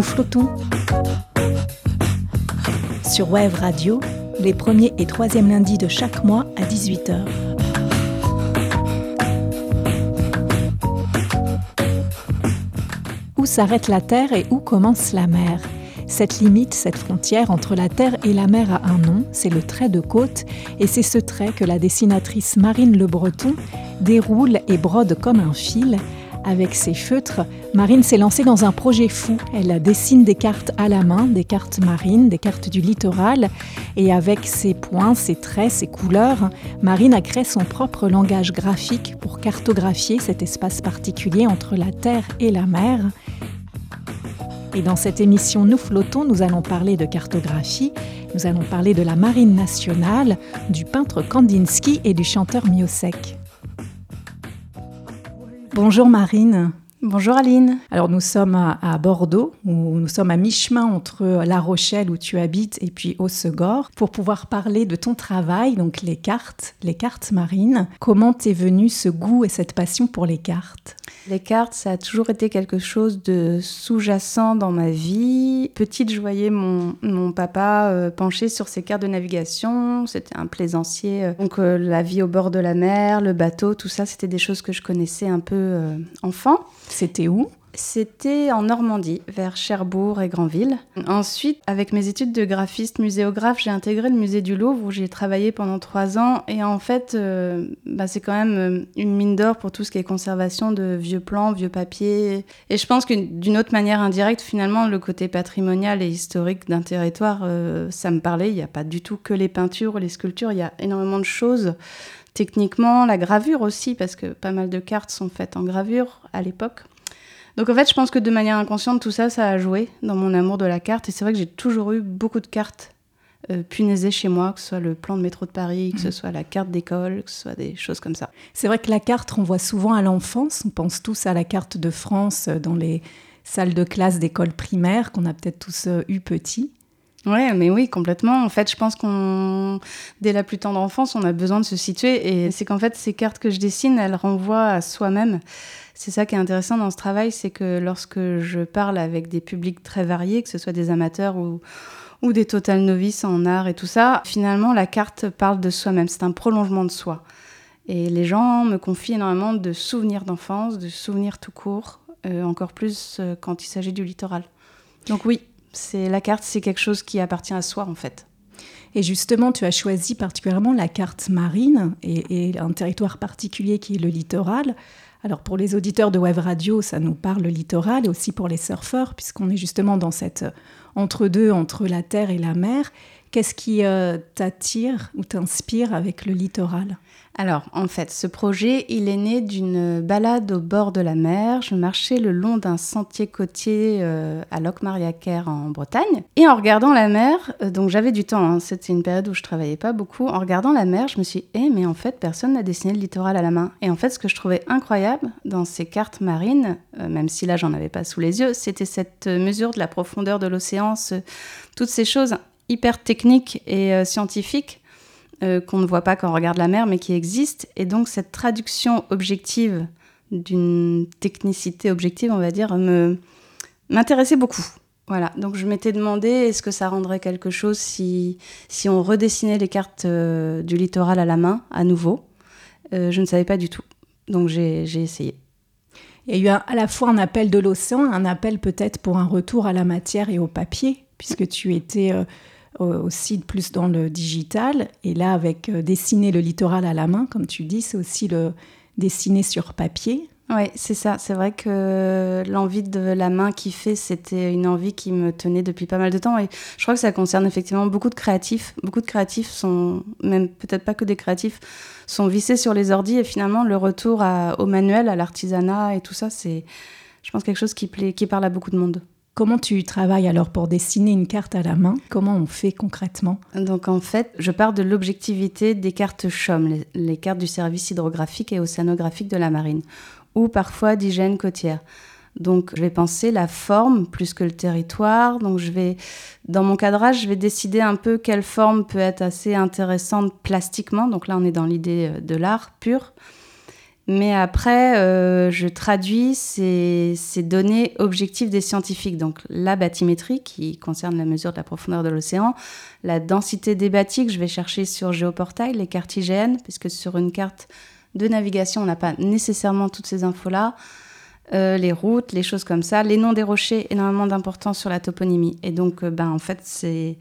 Nous flottons sur Wave Radio les premiers et troisièmes lundis de chaque mois à 18h. Où s'arrête la Terre et où commence la mer? Cette limite, cette frontière entre la terre et la mer a un nom, c'est le trait de côte, et c'est ce trait que la dessinatrice Marine Le Breton déroule et brode comme un fil. Avec ses feutres, Marine s'est lancée dans un projet fou. Elle dessine des cartes à la main, des cartes marines, des cartes du littoral, et avec ses points, ses traits, ses couleurs, Marine a créé son propre langage graphique pour cartographier cet espace particulier entre la terre et la mer. Et dans cette émission Nous flottons, nous allons parler de cartographie, nous allons parler de la marine nationale, du peintre Kandinsky et du chanteur Miosek. Bonjour Marine. Bonjour Aline. Alors nous sommes à, Bordeaux, où nous sommes à mi-chemin entre La Rochelle où tu habites et puis Haussegor, pour pouvoir parler de ton travail, donc les cartes, les cartes marines. Comment t'es venu ce goût et cette passion pour les cartes? Les cartes, ça a toujours été quelque chose de sous-jacent dans ma vie. Petite, je voyais mon, mon papa euh, penché sur ses cartes de navigation. C'était un plaisancier. Euh, donc euh, la vie au bord de la mer, le bateau, tout ça, c'était des choses que je connaissais un peu enfant. C'était où? C'était en Normandie, vers Cherbourg et Granville. Ensuite, avec mes études de graphiste muséographe, j'ai intégré le musée du Louvre où j'ai travaillé pendant trois ans. Et en fait, euh, bah, c'est quand même euh, une mine d'or pour tout ce qui est conservation de vieux plans, vieux papiers. Et je pense que d'une autre manière indirecte, finalement, le côté patrimonial et historique d'un territoire, euh, ça me parlait. Il n'y a pas du tout que les peintures, les sculptures, il y a énormément de choses techniquement, la gravure aussi, parce que pas mal de cartes sont faites en gravure à l'époque. Donc en fait, je pense que de manière inconsciente, tout ça, ça a joué dans mon amour de la carte. Et c'est vrai que j'ai toujours eu beaucoup de cartes euh, punaisées chez moi, que ce soit le plan de métro de Paris, que ce mmh. soit la carte d'école, que ce soit des choses comme ça. C'est vrai que la carte renvoie souvent à l'enfance. On pense tous à la carte de France dans les salles de classe d'école primaire qu'on a peut-être tous euh, eu petit. Ouais, mais oui, complètement. En fait, je pense qu'on, dès la plus tendre enfance, on a besoin de se situer. Et c'est qu'en fait, ces cartes que je dessine, elles renvoient à soi-même. C'est ça qui est intéressant dans ce travail, c'est que lorsque je parle avec des publics très variés, que ce soit des amateurs ou, ou des total novices en art et tout ça, finalement, la carte parle de soi-même. C'est un prolongement de soi. Et les gens me confient énormément de souvenirs d'enfance, de souvenirs tout court, euh, encore plus euh, quand il s'agit du littoral. Donc oui, c'est la carte, c'est quelque chose qui appartient à soi en fait. Et justement, tu as choisi particulièrement la carte marine et, un territoire particulier qui est le littoral. Alors pour les auditeurs de Web Radio, ça nous parle le littoral et aussi pour les surfeurs, puisqu'on est justement dans cette entre-deux, entre la terre et la mer. Qu'est-ce qui euh, t'attire ou t'inspire avec le littoral? Alors, en fait, ce projet, il est né d'une balade au bord de la mer. Je marchais le long d'un sentier côtier euh, à Locmariaquer en Bretagne. Et en regardant la mer, euh, donc j'avais du temps, hein, c'était une période où je travaillais pas beaucoup. En regardant la mer, je me suis dit, eh, mais en fait, personne n'a dessiné le littoral à la main. Et en fait, ce que je trouvais incroyable dans ces cartes marines, euh, même si là, j'en avais pas sous les yeux, c'était cette mesure de la profondeur de l'océan, toutes ces choses hyper techniques et scientifiques euh, qu'on ne voit pas quand on regarde la mer, mais qui existe. Et donc cette traduction objective d'une technicité objective, on va dire, m'intéressait beaucoup. Voilà, donc je m'étais demandé est-ce que ça rendrait quelque chose si, si on redessinait les cartes euh, du littoral à la main à nouveau? Euh, je ne savais pas du tout, donc j'ai essayé. Il y a eu à la fois un appel de l'océan, un appel peut-être pour un retour à la matière et au papier, puisque tu étais aussi plus dans le digital. Et là, avec euh, dessiner le littoral à la main, comme tu dis, c'est aussi le dessiner sur papier. Oui, c'est ça. C'est vrai que l'envie de la main qui fait, c'était une envie qui me tenait depuis pas mal de temps. Et je crois que ça concerne effectivement beaucoup de créatifs. Beaucoup de créatifs sont, même peut-être pas que des créatifs, sont vissés sur les ordis. Et finalement, le retour au manuel, à l'artisanat et tout ça, c'est, je pense, quelque chose qui, plaît, qui parle à beaucoup de monde. Comment tu travailles alors pour dessiner une carte à la main? Comment on fait concrètement? Donc en fait, je pars de l'objectivité des cartes CHOM, les, cartes du service hydrographique et océanographique de la marine, ou parfois d'hygiène côtière. Donc je vais penser la forme plus que le territoire. Donc je vais, dans mon cadrage, je vais décider un peu quelle forme peut être assez intéressante plastiquement. Donc là, on est dans l'idée euh, de l'art pur. Mais après, euh, je traduis ces, données objectives des scientifiques. Donc la bathymétrie, qui concerne la mesure de la profondeur de l'océan, la densité des bâtis que je vais chercher sur Géoportail, les cartes IGN, puisque sur une carte de navigation, on n'a pas nécessairement toutes ces infos-là. Euh, les routes, les choses comme ça, les noms des rochers, énormément d'importance sur la toponymie. Et donc, euh, ben, en fait, c'est,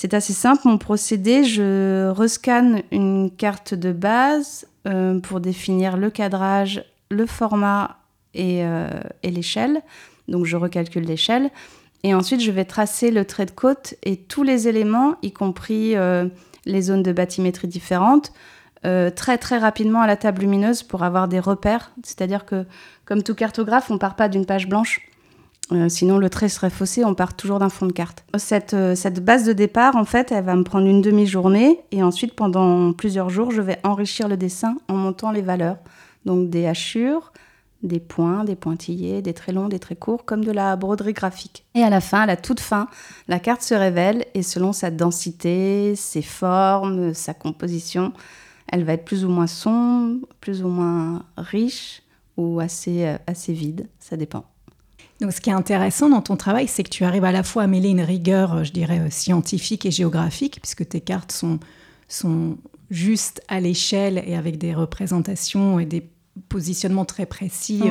c'est assez simple. Mon procédé, je rescanne une carte de base euh, pour définir le cadrage, le format et, et l'échelle. Donc, je recalcule l'échelle. Et ensuite, je vais tracer le trait de côte et tous les éléments, y compris les zones de bathymétrie différentes, euh, très très rapidement à la table lumineuse pour avoir des repères. C'est-à-dire que, comme tout cartographe, on part pas d'une page blanche. Euh, sinon, le trait serait faussé, on part toujours d'un fond de carte. Cette, euh, cette base de départ, en fait, elle va me prendre une demi-journée et ensuite, pendant plusieurs jours, je vais enrichir le dessin en montant les valeurs. Donc des hachures, des points, des pointillés, des traits longs, des traits courts, comme de la broderie graphique. Et à la fin, à la toute fin, la carte se révèle et selon sa densité, ses formes, sa composition, elle va être plus ou moins sombre, plus ou moins riche ou assez, euh, assez vide, ça dépend. Donc, ce qui est intéressant dans ton travail, c'est que tu arrives à la fois à mêler une rigueur, euh, je dirais, euh, scientifique et géographique, puisque tes cartes sont, sont justes à l'échelle et avec des représentations et des positionnements très précis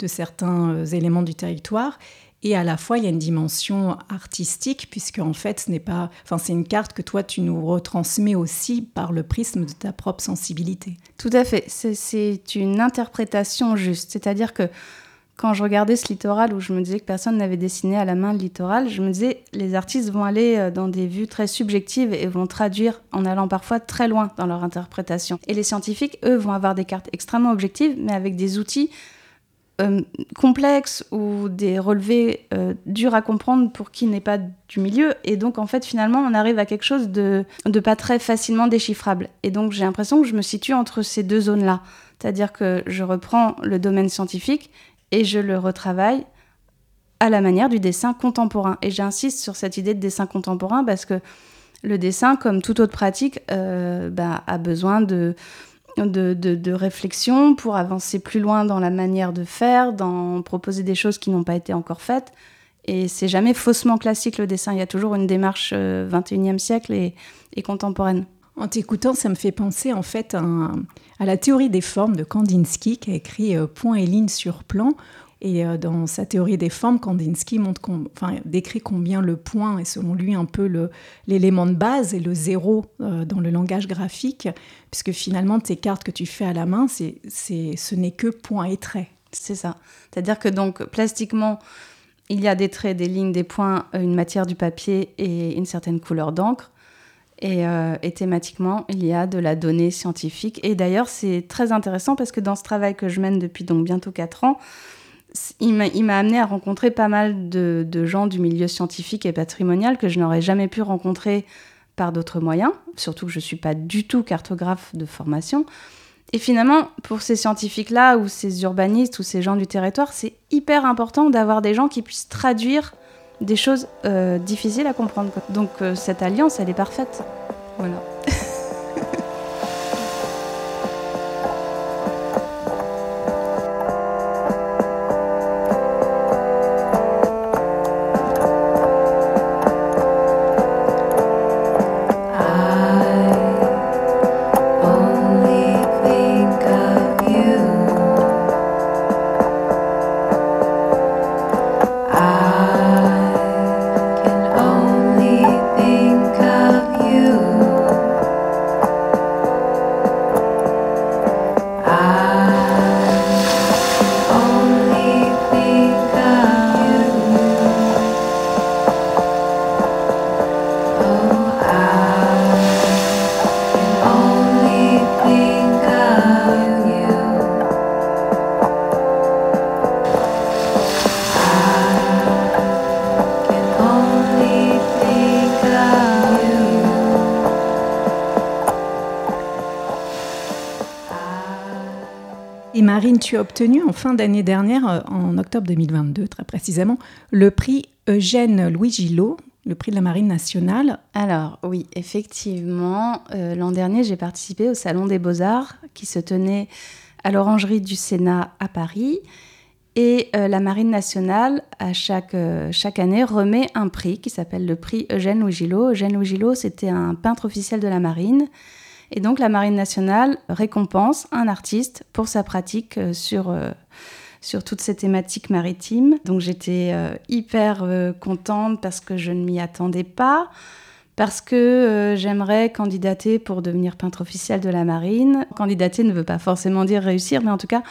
de certains éléments du territoire. Et à la fois, il y a une dimension artistique, puisque en fait, ce n'est pas, enfin, c'est une carte que toi, tu nous retransmets aussi par le prisme de ta propre sensibilité. Tout à fait. C'est une interprétation juste. C'est-à-dire que quand je regardais ce littoral où je me disais que personne n'avait dessiné à la main le littoral, je me disais les artistes vont aller euh, dans des vues très subjectives et vont traduire en allant parfois très loin dans leur interprétation. Et les scientifiques, eux, vont avoir des cartes extrêmement objectives, mais avec des outils euh, complexes ou des relevés euh, durs à comprendre pour qui n'est pas du milieu. Et donc, en fait, finalement, on arrive à quelque chose de, de pas très facilement déchiffrable. Et donc, j'ai l'impression que je me situe entre ces deux zones-là. C'est-à-dire que je reprends le domaine scientifique et je le retravaille à la manière du dessin contemporain. Et j'insiste sur cette idée de dessin contemporain parce que le dessin, comme toute autre pratique, euh, bah, a besoin de de, réflexion pour avancer plus loin dans la manière de faire, dans proposer des choses qui n'ont pas été encore faites. Et c'est jamais faussement classique le dessin, il y a toujours une démarche 21e euh, siècle et, contemporaine. En t'écoutant, ça me fait penser en fait à, la théorie des formes de Kandinsky qui a écrit euh, Point et ligne sur plan, et euh, dans sa théorie des formes, Kandinsky montre décrit combien le point est selon lui un peu l'élément de base et le zéro euh, dans le langage graphique, puisque finalement tes cartes que tu fais à la main, c'est, ce n'est que point et trait. C'est ça. C'est-à-dire que donc plastiquement, il y a des traits, des lignes, des points, une matière du papier et une certaine couleur d'encre. Et, et, thématiquement, il y a de la donnée scientifique. Et d'ailleurs, c'est très intéressant parce que dans ce travail que je mène depuis donc bientôt 4 ans, il m'a amené à rencontrer pas mal de, gens du milieu scientifique et patrimonial que je n'aurais jamais pu rencontrer par d'autres moyens, surtout que je ne suis pas du tout cartographe de formation. Et finalement, pour ces scientifiques-là, ou ces urbanistes, ou ces gens du territoire, c'est hyper important d'avoir des gens qui puissent traduire des choses euh, difficiles à comprendre. Donc euh, cette alliance, elle est parfaite. Voilà. Tu as obtenu en fin d'année dernière, euh, en octobre 2022 très précisément, le prix Eugène Louis Gillot, le prix de la Marine nationale. Alors oui, effectivement, euh, l'an dernier j'ai participé au Salon des beaux-arts qui se tenait à l'Orangerie du Sénat à Paris. Et euh, la Marine nationale, à chaque, chaque année, remet un prix qui s'appelle le prix Eugène Louis Gillot. Eugène Louis Gillot, c'était un peintre officiel de la Marine. Et donc la Marine nationale récompense un artiste pour sa pratique euh, sur, sur toutes ces thématiques maritimes. Donc j'étais hyper contente parce que je ne m'y attendais pas parce que j'aimerais candidater pour devenir peintre officiel de la marine. Candidater ne veut pas forcément dire réussir, mais en tout cas,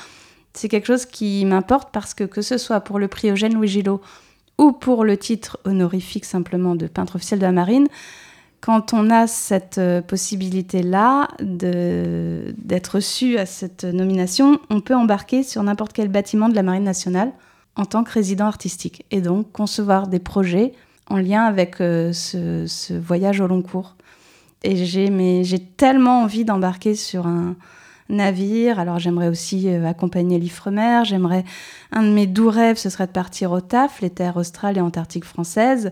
c'est quelque chose qui m'importe parce que que ce soit pour le prix Eugène Louis Gillot ou pour le titre honorifique simplement de peintre officiel de la marine, quand on a cette euh, possibilité-là d'être reçu à cette nomination, on peut embarquer sur n'importe quel bâtiment de la Marine nationale en tant que résident artistique et donc concevoir des projets en lien avec euh, ce, voyage au long cours. Et j'ai tellement envie d'embarquer sur un, navire. Alors j'aimerais aussi euh, accompagner l'Ifremer. J'aimerais un de mes doux rêves, ce serait de partir au TAF, les terres australes et antarctiques françaises.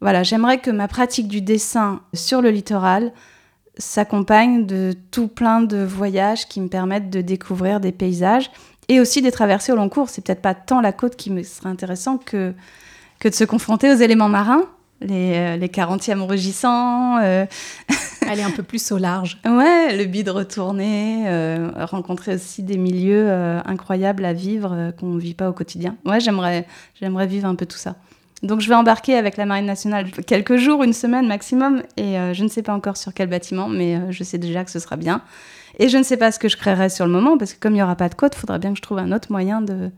Voilà, j'aimerais que ma pratique du dessin sur le littoral s'accompagne de tout plein de voyages qui me permettent de découvrir des paysages et aussi des traversées au long cours. C'est peut-être pas tant la côte qui me serait intéressant que, que de se confronter aux éléments marins les, euh, les 40e rugissants. Euh... Aller un peu plus au large. Ouais, le bide retourné, euh, rencontrer aussi des milieux euh, incroyables à vivre qu'on ne vit pas au quotidien. Ouais, j'aimerais, j'aimerais vivre un peu tout ça. Donc je vais embarquer avec la Marine nationale quelques jours, une semaine maximum, et je ne sais pas encore sur quel bâtiment, mais je sais déjà que ce sera bien. Et je ne sais pas ce que je créerai sur le moment, parce que comme il n'y aura pas de côte, il faudra bien que je trouve un autre moyen de,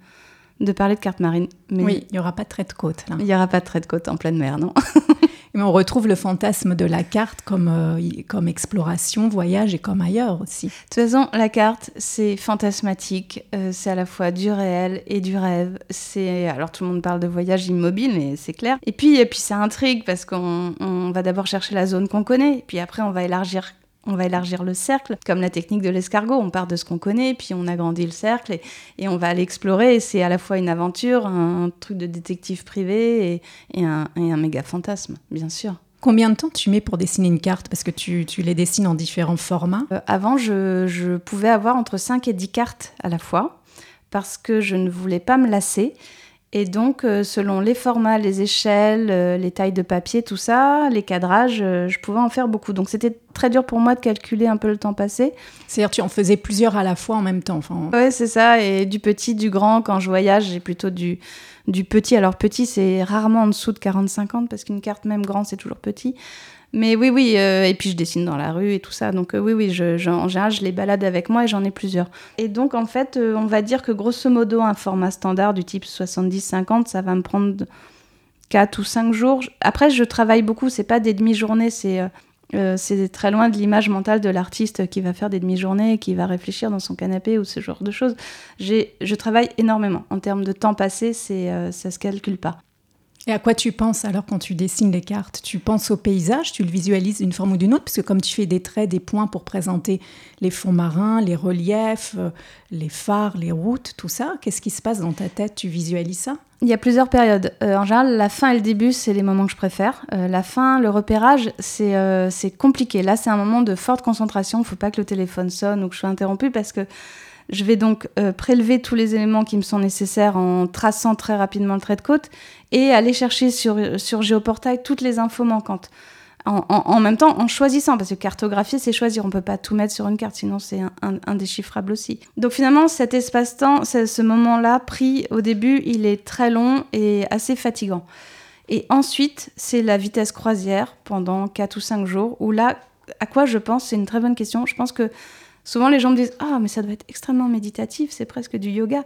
de parler de carte marine. Mais oui, il n'y aura pas de trait de côte là. Il n'y aura pas de trait de côte en pleine mer, non. Mais on retrouve le fantasme de la carte comme, euh, comme exploration, voyage et comme ailleurs aussi. De toute façon, la carte, c'est fantasmatique. Euh, c'est à la fois du réel et du rêve. C'est alors tout le monde parle de voyage immobile, mais c'est clair. Et puis, et puis ça intrigue parce qu'on va d'abord chercher la zone qu'on connaît, puis après on va élargir on va élargir le cercle, comme la technique de l'escargot. On part de ce qu'on connaît, puis on agrandit le cercle et, on va aller explorer. c'est à la fois une aventure, un truc de détective privé et, un, méga fantasme, bien sûr. Combien de temps tu mets pour dessiner une carte? Parce que tu, les dessines en différents formats. Euh, avant, je, je, pouvais avoir entre 5 et 10 cartes à la fois, parce que je ne voulais pas me lasser. Et donc, euh, selon les formats, les échelles, euh, les tailles de papier, tout ça, les cadrages, euh, je pouvais en faire beaucoup. Donc, c'était très dur pour moi de calculer un peu le temps passé. C'est-à-dire, tu en faisais plusieurs à la fois en même temps. Enfin... Oui, c'est ça. Et du petit, du grand, quand je voyage, j'ai plutôt du, du petit. Alors, petit, c'est rarement en dessous de 40-50 parce qu'une carte, même grande, c'est toujours petit. Mais oui, oui, euh, et puis je dessine dans la rue et tout ça. Donc euh, oui, oui, je, en général, je les balade avec moi et j'en ai plusieurs. Et donc en fait, euh, on va dire que grosso modo, un format standard du type 70-50, ça va me prendre 4 ou 5 jours. Après, je travaille beaucoup, c'est pas des demi-journées, c'est... c'est très loin de l'image mentale de l'artiste qui va faire des demi-journées, qui va réfléchir dans son canapé ou ce genre de choses. Je travaille énormément. En termes de temps passé, c'est, ça se calcule pas. Et à quoi tu penses alors quand tu dessines les cartes? Tu penses au paysage, tu le visualises d'une forme ou d'une autre, puisque comme tu fais des traits, des points pour présenter les fonds marins, les reliefs, euh, les phares, les routes, tout ça, qu'est-ce qui se passe dans ta tête? Tu visualises ça? Il y a plusieurs périodes. Euh, en général, la fin et le début, c'est les moments que je préfère. Euh, la fin, le repérage, c'est compliqué. Là, c'est un moment de forte concentration. Il ne faut pas que le téléphone sonne ou que je sois interrompue parce que je vais donc euh, prélever tous les éléments qui me sont nécessaires en traçant très rapidement le trait de côte et aller chercher sur, sur Géoportail toutes les infos manquantes. En, même temps, en choisissant, parce que cartographier, c'est choisir. On ne peut pas tout mettre sur une carte, sinon c'est indéchiffrable aussi. Donc finalement, cet espace-temps, ce moment-là pris au début, il est très long et assez fatigant. Et ensuite, c'est la vitesse croisière pendant 4 ou 5 jours, où là, à quoi je pense C'est une très bonne question. Je pense que Souvent, les gens me disent Ah, mais ça doit être extrêmement méditatif, c'est presque du yoga.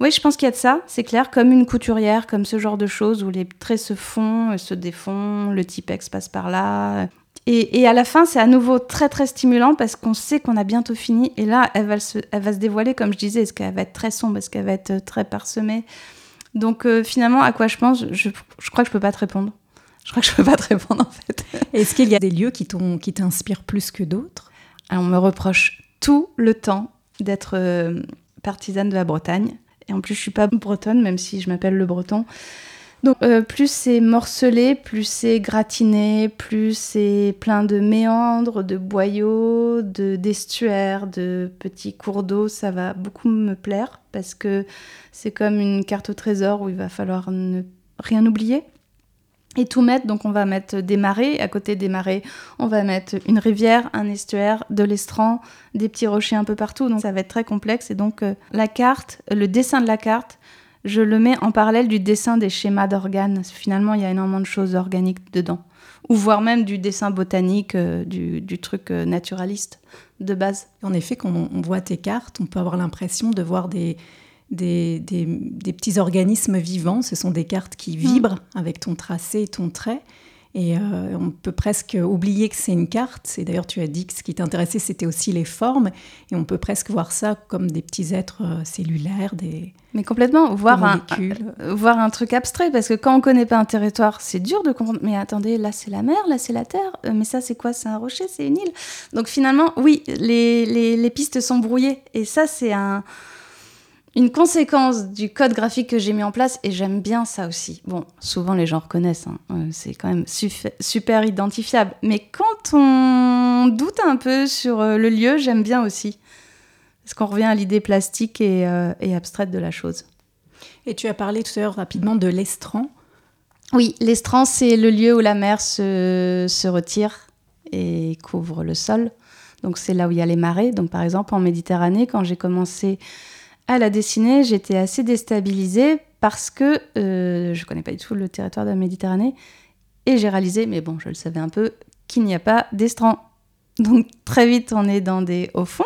Oui, je pense qu'il y a de ça, c'est clair, comme une couturière, comme ce genre de choses où les traits se font, se défont, le typex passe par là. Et, à la fin, c'est à nouveau très très stimulant parce qu'on sait qu'on a bientôt fini. Et là, elle va se, elle va se dévoiler, comme je disais, est-ce qu'elle va être très sombre, est-ce qu'elle va être très parsemée. Donc euh, finalement, à quoi je pense je, je crois que je peux pas te répondre. Je crois que je peux pas te répondre en fait. Est-ce qu'il y a des lieux qui t'inspirent plus que d'autres? On me reproche tout le temps d'être euh, partisane de la Bretagne. Et en plus, je suis pas bretonne, même si je m'appelle le breton. Donc euh, plus c'est morcelé, plus c'est gratiné, plus c'est plein de méandres, de boyaux, de d'estuaires, de petits cours d'eau, ça va beaucoup me plaire parce que c'est comme une carte au trésor où il va falloir ne rien oublier et tout mettre. Donc on va mettre des marées. À côté des marées, on va mettre une rivière, un estuaire, de l'estran, des petits rochers un peu partout. Donc ça va être très complexe. Et donc euh, la carte, le dessin de la carte, je le mets en parallèle du dessin des schémas d'organes. Finalement, il y a énormément de choses organiques dedans. Ou voire même du dessin botanique, euh, du, truc euh, naturaliste de base. En effet, quand on voit tes cartes, on peut avoir l'impression de voir des, des, petits organismes vivants. Ce sont des cartes qui vibrent avec ton tracé et ton trait. Et euh, on peut presque oublier que c'est une carte. Et d'ailleurs, tu as dit que ce qui t'intéressait, c'était aussi les formes. Et on peut presque voir ça comme des petits êtres euh, cellulaires, des. Mais complètement, voir un, euh, voir un truc abstrait. Parce que quand on connaît pas un territoire, c'est dur de comprendre. Mais attendez, là c'est la mer, là c'est la terre. mais ça c'est quoi? C'est un rocher, c'est une île. Donc finalement, oui, les, les pistes sont brouillées. Et ça, c'est un une conséquence du code graphique que j'ai mis en place, et j'aime bien ça aussi. Bon, souvent les gens reconnaissent, hein, euh, c'est quand même super identifiable. Mais quand on doute un peu sur euh, le lieu, j'aime bien aussi. Parce qu'on revient à l'idée plastique euh, et, abstraite de la chose. Et tu as parlé tout à l'heure rapidement de l'estran. Oui, l'estran, c'est le lieu où la mer se, se retire et couvre le sol. Donc c'est là où il y a les marées. Donc par exemple en Méditerranée, quand j'ai commencé à la dessiner, j'étais assez déstabilisée parce que euh, je ne connais pas du tout le territoire de la Méditerranée et j'ai réalisé, mais bon, je le savais un peu, qu'il n'y a pas d'estran. Donc très vite, on est dans des hauts fonds.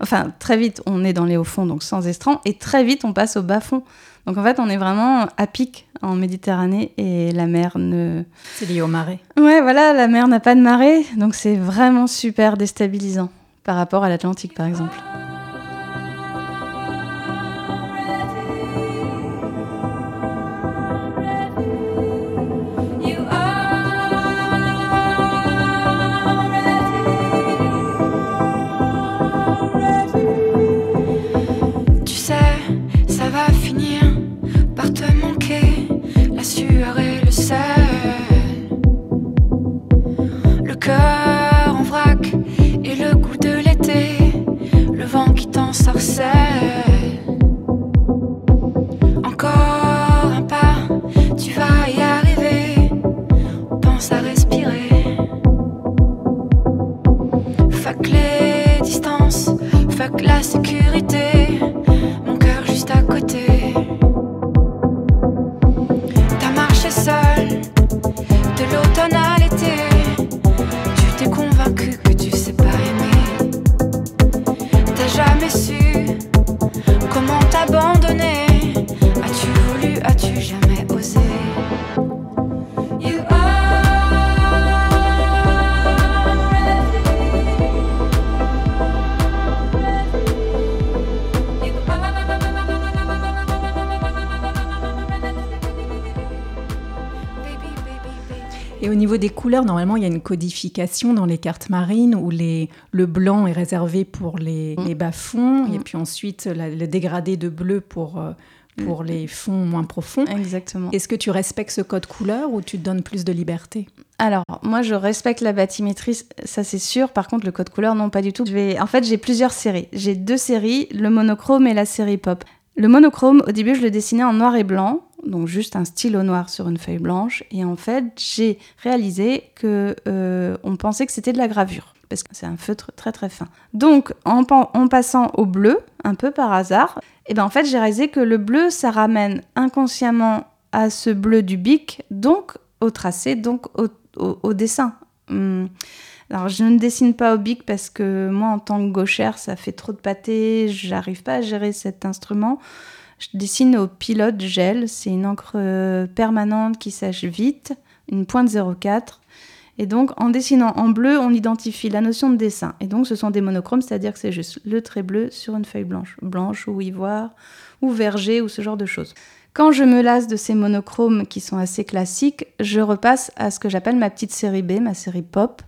Enfin, très vite, on est dans les hauts fonds, donc sans estran, et très vite, on passe au bas fond. Donc en fait, on est vraiment à pic en Méditerranée et la mer ne. C'est lié aux marées. Ouais, voilà, la mer n'a pas de marée, donc c'est vraiment super déstabilisant par rapport à l'Atlantique, par exemple. Des couleurs, normalement, il y a une codification dans les cartes marines où les, le blanc est réservé pour les, mmh. bas-fonds et mmh. puis ensuite le dégradé de bleu pour, euh, pour mmh. les fonds moins profonds. Exactement. Est-ce que tu respectes ce code couleur ou tu te donnes plus de liberté? Alors, moi, je respecte la bathymétrie, ça c'est sûr. Par contre, le code couleur, non, pas du tout. Je vais... En fait, j'ai plusieurs séries. J'ai deux séries, le monochrome et la série pop. Le monochrome, au début, je le dessinais en noir et blanc donc juste un stylo noir sur une feuille blanche. Et en fait, j'ai réalisé que euh, on pensait que c'était de la gravure parce que c'est un feutre très très fin. Donc en, passant au bleu, un peu par hasard, et eh ben en fait j'ai réalisé que le bleu ça ramène inconsciemment à ce bleu du bic, donc au tracé, donc au, dessin. Hum. Alors je ne dessine pas au bic parce que moi en tant que gauchère ça fait trop de pâté, j'arrive pas à gérer cet instrument. Je dessine au pilote gel, c'est une encre euh, permanente qui sèche vite, une pointe 04. Et donc en dessinant en bleu, on identifie la notion de dessin. Et donc ce sont des monochromes, c'est-à-dire que c'est juste le trait bleu sur une feuille blanche, blanche ou ivoire ou verger ou ce genre de choses. Quand je me lasse de ces monochromes qui sont assez classiques, je repasse à ce que j'appelle ma petite série B, ma série pop.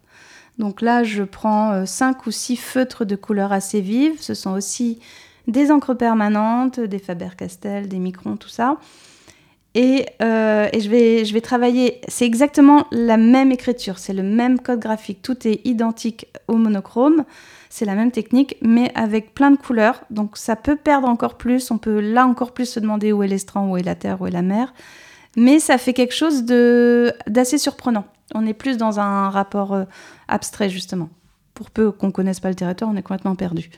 Donc là, je prends 5 euh, ou 6 feutres de couleurs assez vives. Ce sont aussi des encres permanentes, des Faber-Castell, des Microns, tout ça. Et, vais, je vais travailler, c'est exactement la même écriture, c'est le même code graphique, tout est identique au monochrome, c'est la même technique, mais avec plein de couleurs. Donc ça peut perdre encore plus. On peut là encore plus se demander où est l'estran, où est la terre, où est la mer. Mais ça fait quelque chose d'assez surprenant. On est plus dans un rapport euh, abstrait, justement. Pour peu qu'on connaisse pas le territoire, on est complètement perdu.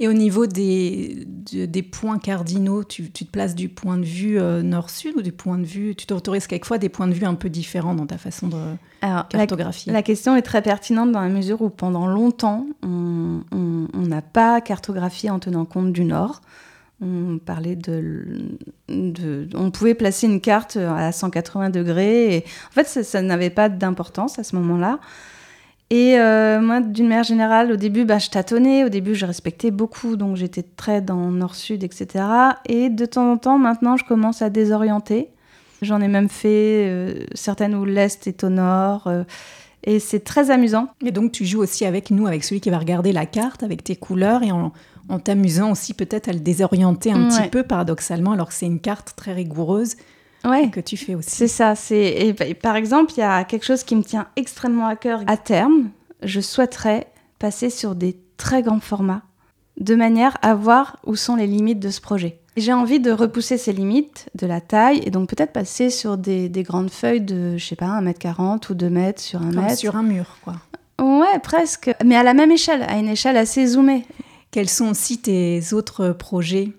Et au niveau des, des points cardinaux, tu, te places du point de vue euh, nord-sud ou du point de vue... Tu t'autorises quelquefois des points de vue un peu différents dans ta façon de cartographier? la, question est très pertinente dans la mesure où pendant longtemps, on n'a pas cartographié en tenant compte du nord. On parlait de, de, On pouvait placer une carte à 180 degrés. Et, en fait, ça, ça n'avait pas d'importance à ce moment-là. Et euh, moi, d'une manière générale, au début, bah, je tâtonnais. Au début, je respectais beaucoup, donc j'étais très dans nord-sud, etc. Et de temps en temps, maintenant, je commence à désorienter. J'en ai même fait euh, certaines où l'est est au nord. Euh, et c'est très amusant. Et donc, tu joues aussi avec nous, avec celui qui va regarder la carte, avec tes couleurs, et en, t'amusant aussi peut-être à le désorienter un petit peu, paradoxalement, alors que c'est une carte très rigoureuse ouais, que tu fais aussi. C'est ça. C'est par exemple, il y a quelque chose qui me tient extrêmement à cœur. À terme, je souhaiterais passer sur des très grands formats, de manière à voir où sont les limites de ce projet. J'ai envie de repousser ces limites de la taille et donc peut-être passer sur des, grandes feuilles de, je sais pas, 1m40 ou 2 mètres sur un mètre. Sur un mur, quoi. Ouais, presque. Mais à la même échelle, à une échelle assez zoomée. Quels sont aussi tes autres projets?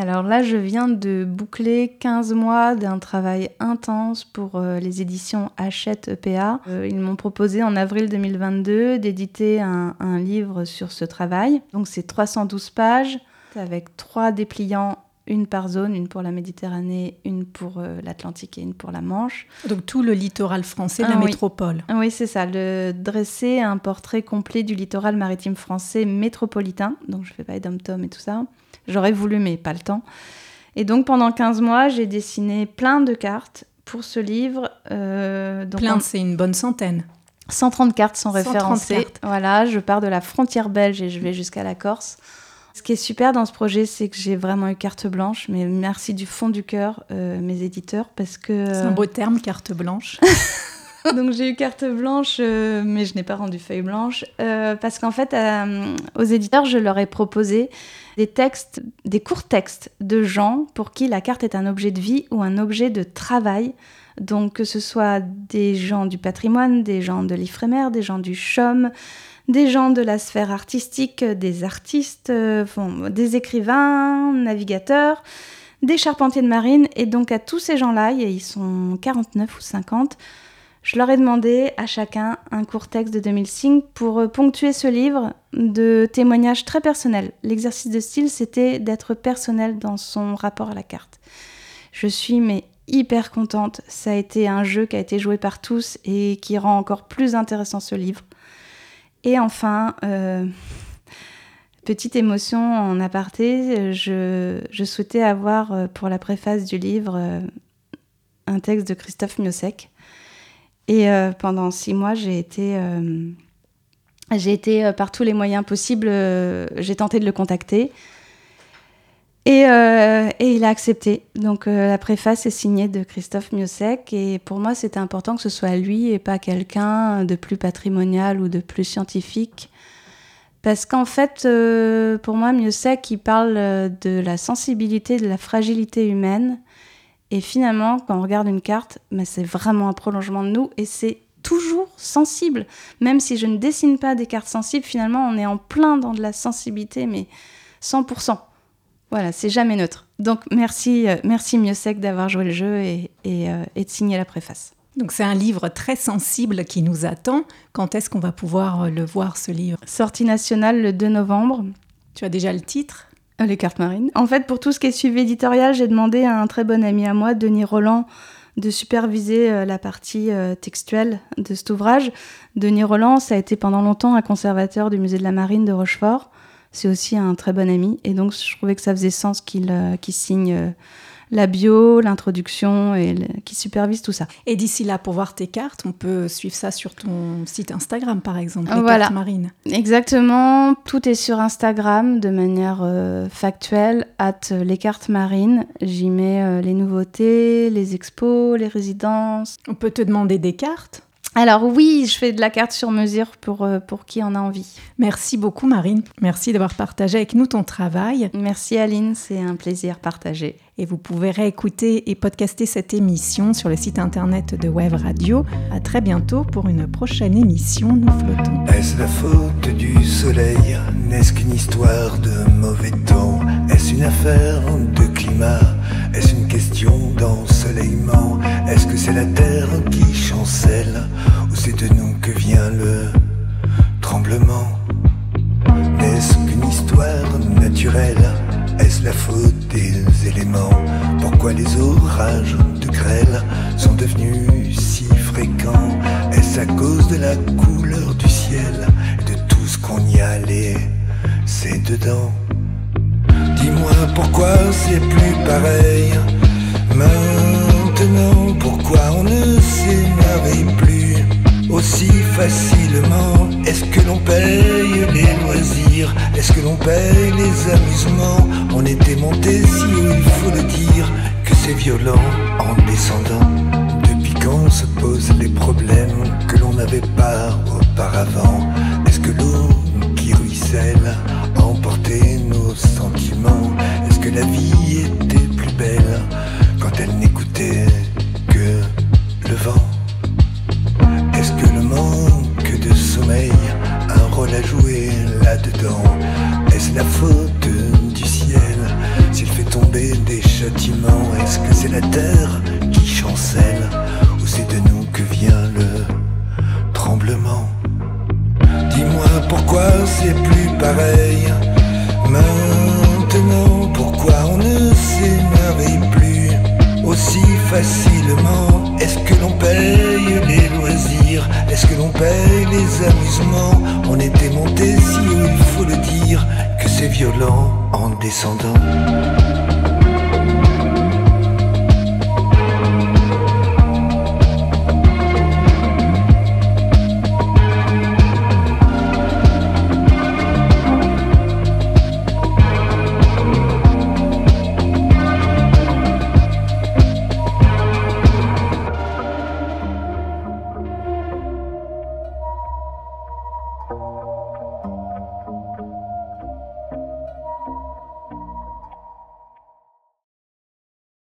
Alors là, je viens de boucler 15 mois d'un travail intense pour euh, les éditions Hachette EPA. Euh, ils m'ont proposé en avril 2022 d'éditer un, livre sur ce travail. Donc c'est 312 pages avec trois dépliants une par zone, une pour la Méditerranée, une pour euh, l'Atlantique et une pour la Manche. Donc tout le littoral français, la ah métropole. Oui, c'est ça. Le dresser un portrait complet du littoral maritime français métropolitain. Donc je fais pas dom-tom et tout ça. J'aurais voulu, mais pas le temps. Et donc pendant 15 mois, j'ai dessiné plein de cartes pour ce livre. Euh, donc plein, c'est une bonne centaine. 130 cartes sont référencées. Voilà, je pars de la frontière belge et je vais jusqu'à la Corse. Ce qui est super dans ce projet, c'est que j'ai vraiment eu carte blanche, mais merci du fond du cœur, euh, mes éditeurs, parce que... C'est un beau terme, carte blanche. Donc j'ai eu carte blanche, euh, mais je n'ai pas rendu feuille blanche, parce qu'en fait, aux éditeurs, je leur ai proposé des textes, des courts textes de gens pour qui la carte est un objet de vie ou un objet de travail. Donc que ce soit des gens du patrimoine, des gens de l'Ifremer, des gens du CHOM, des gens de la sphère artistique, des artistes, euh, des écrivains, navigateurs, des charpentiers de marine. Et donc à tous ces gens-là, ils sont 49 ou 50, je leur ai demandé à chacun un court texte de 2000 signes pour euh, ponctuer ce livre de témoignages très personnels. L'exercice de style, c'était d'être personnel dans son rapport à la carte. Je suis mais hyper contente. Ça a été un jeu qui a été joué par tous et qui rend encore plus intéressant ce livre. Et enfin, euh, petite émotion en aparté, je, je, souhaitais avoir euh, pour la préface du livre un texte de Christophe Miossec et euh, pendant six mois, j'ai été, euh, été euh, par tous les moyens possibles, j'ai tenté de le contacter. Et, et, il a accepté. Donc la préface est signée de Christophe Miossec. Et pour moi, c'était important que ce soit lui et pas quelqu'un de plus patrimonial ou de plus scientifique. Parce qu'en fait, pour moi, Miossec, il parle de la sensibilité, de la fragilité humaine et finalement, quand on regarde une carte, mais c'est vraiment un prolongement de nous et c'est toujours sensible. Même si je ne dessine pas des cartes sensibles, finalement, on est en plein dans de la sensibilité, mais 100%. Voilà, c'est jamais neutre. Donc merci, euh, merci Miossec d'avoir joué le jeu et, euh, et, de signer la préface. Donc c'est un livre très sensible qui nous attend. Quand est-ce qu'on va pouvoir euh, le voir, ce livre? Sortie nationale le 2 novembre. Tu as déjà le titre? Les cartes marines. En fait, pour tout ce qui est suivi éditorial, j'ai demandé à un très bon ami à moi, Denis Roland, de superviser euh, la partie euh, textuelle de cet ouvrage. Denis Roland, ça a été pendant longtemps un conservateur du musée de la marine de Rochefort. C'est aussi un très bon ami. Et donc, je trouvais que ça faisait sens qu'il signe la bio, l'introduction et qui supervise tout ça. Et d'ici là, pour voir tes cartes, on peut suivre ça sur ton site Instagram, par exemple, les voilà. cartes marines. Exactement, tout est sur Instagram de manière euh, factuelle, at les cartes marines. J'y mets euh, les nouveautés, les expos, les résidences. On peut te demander des cartes alors oui, je fais de la carte sur mesure pour, euh, pour qui en a envie. Merci beaucoup Marine, merci d'avoir partagé avec nous ton travail. Merci Aline, c'est un plaisir partagé. Et vous pouvez réécouter et podcaster cette émission sur le site internet de Web Radio. À très bientôt pour une prochaine émission Nous flottons. Est-ce la faute du soleil? N'est-ce qu'une histoire de mauvais temps? Est-ce une affaire de climat? Est-ce une question d'ensoleillement? Est-ce que c'est la terre qui chancelle? Ou c'est de nous que vient le tremblement? N'est-ce qu'une histoire naturelle? Est-ce la faute des éléments? Pourquoi les orages de grêle sont devenus si fréquents? Est-ce à cause de la couleur du ciel et de tout ce qu'on y a C'est dedans? Dis-moi pourquoi c'est plus pareil. Maintenant, pourquoi on ne s'émerveille plus aussi facilement? Est-ce que l'on paye les loisirs? Est-ce que l'on paye les amusements? On était monté si il faut le dire Que c'est violent en descendant. Depuis quand se posent les problèmes Que l'on n'avait pas auparavant pourquoi c'est plus pareil Maintenant pourquoi on ne s'émerveille plus aussi facilement Est-ce que l'on paye les loisirs Est-ce que l'on paye les amusements On était monté si il faut le dire Que c'est violent en descendant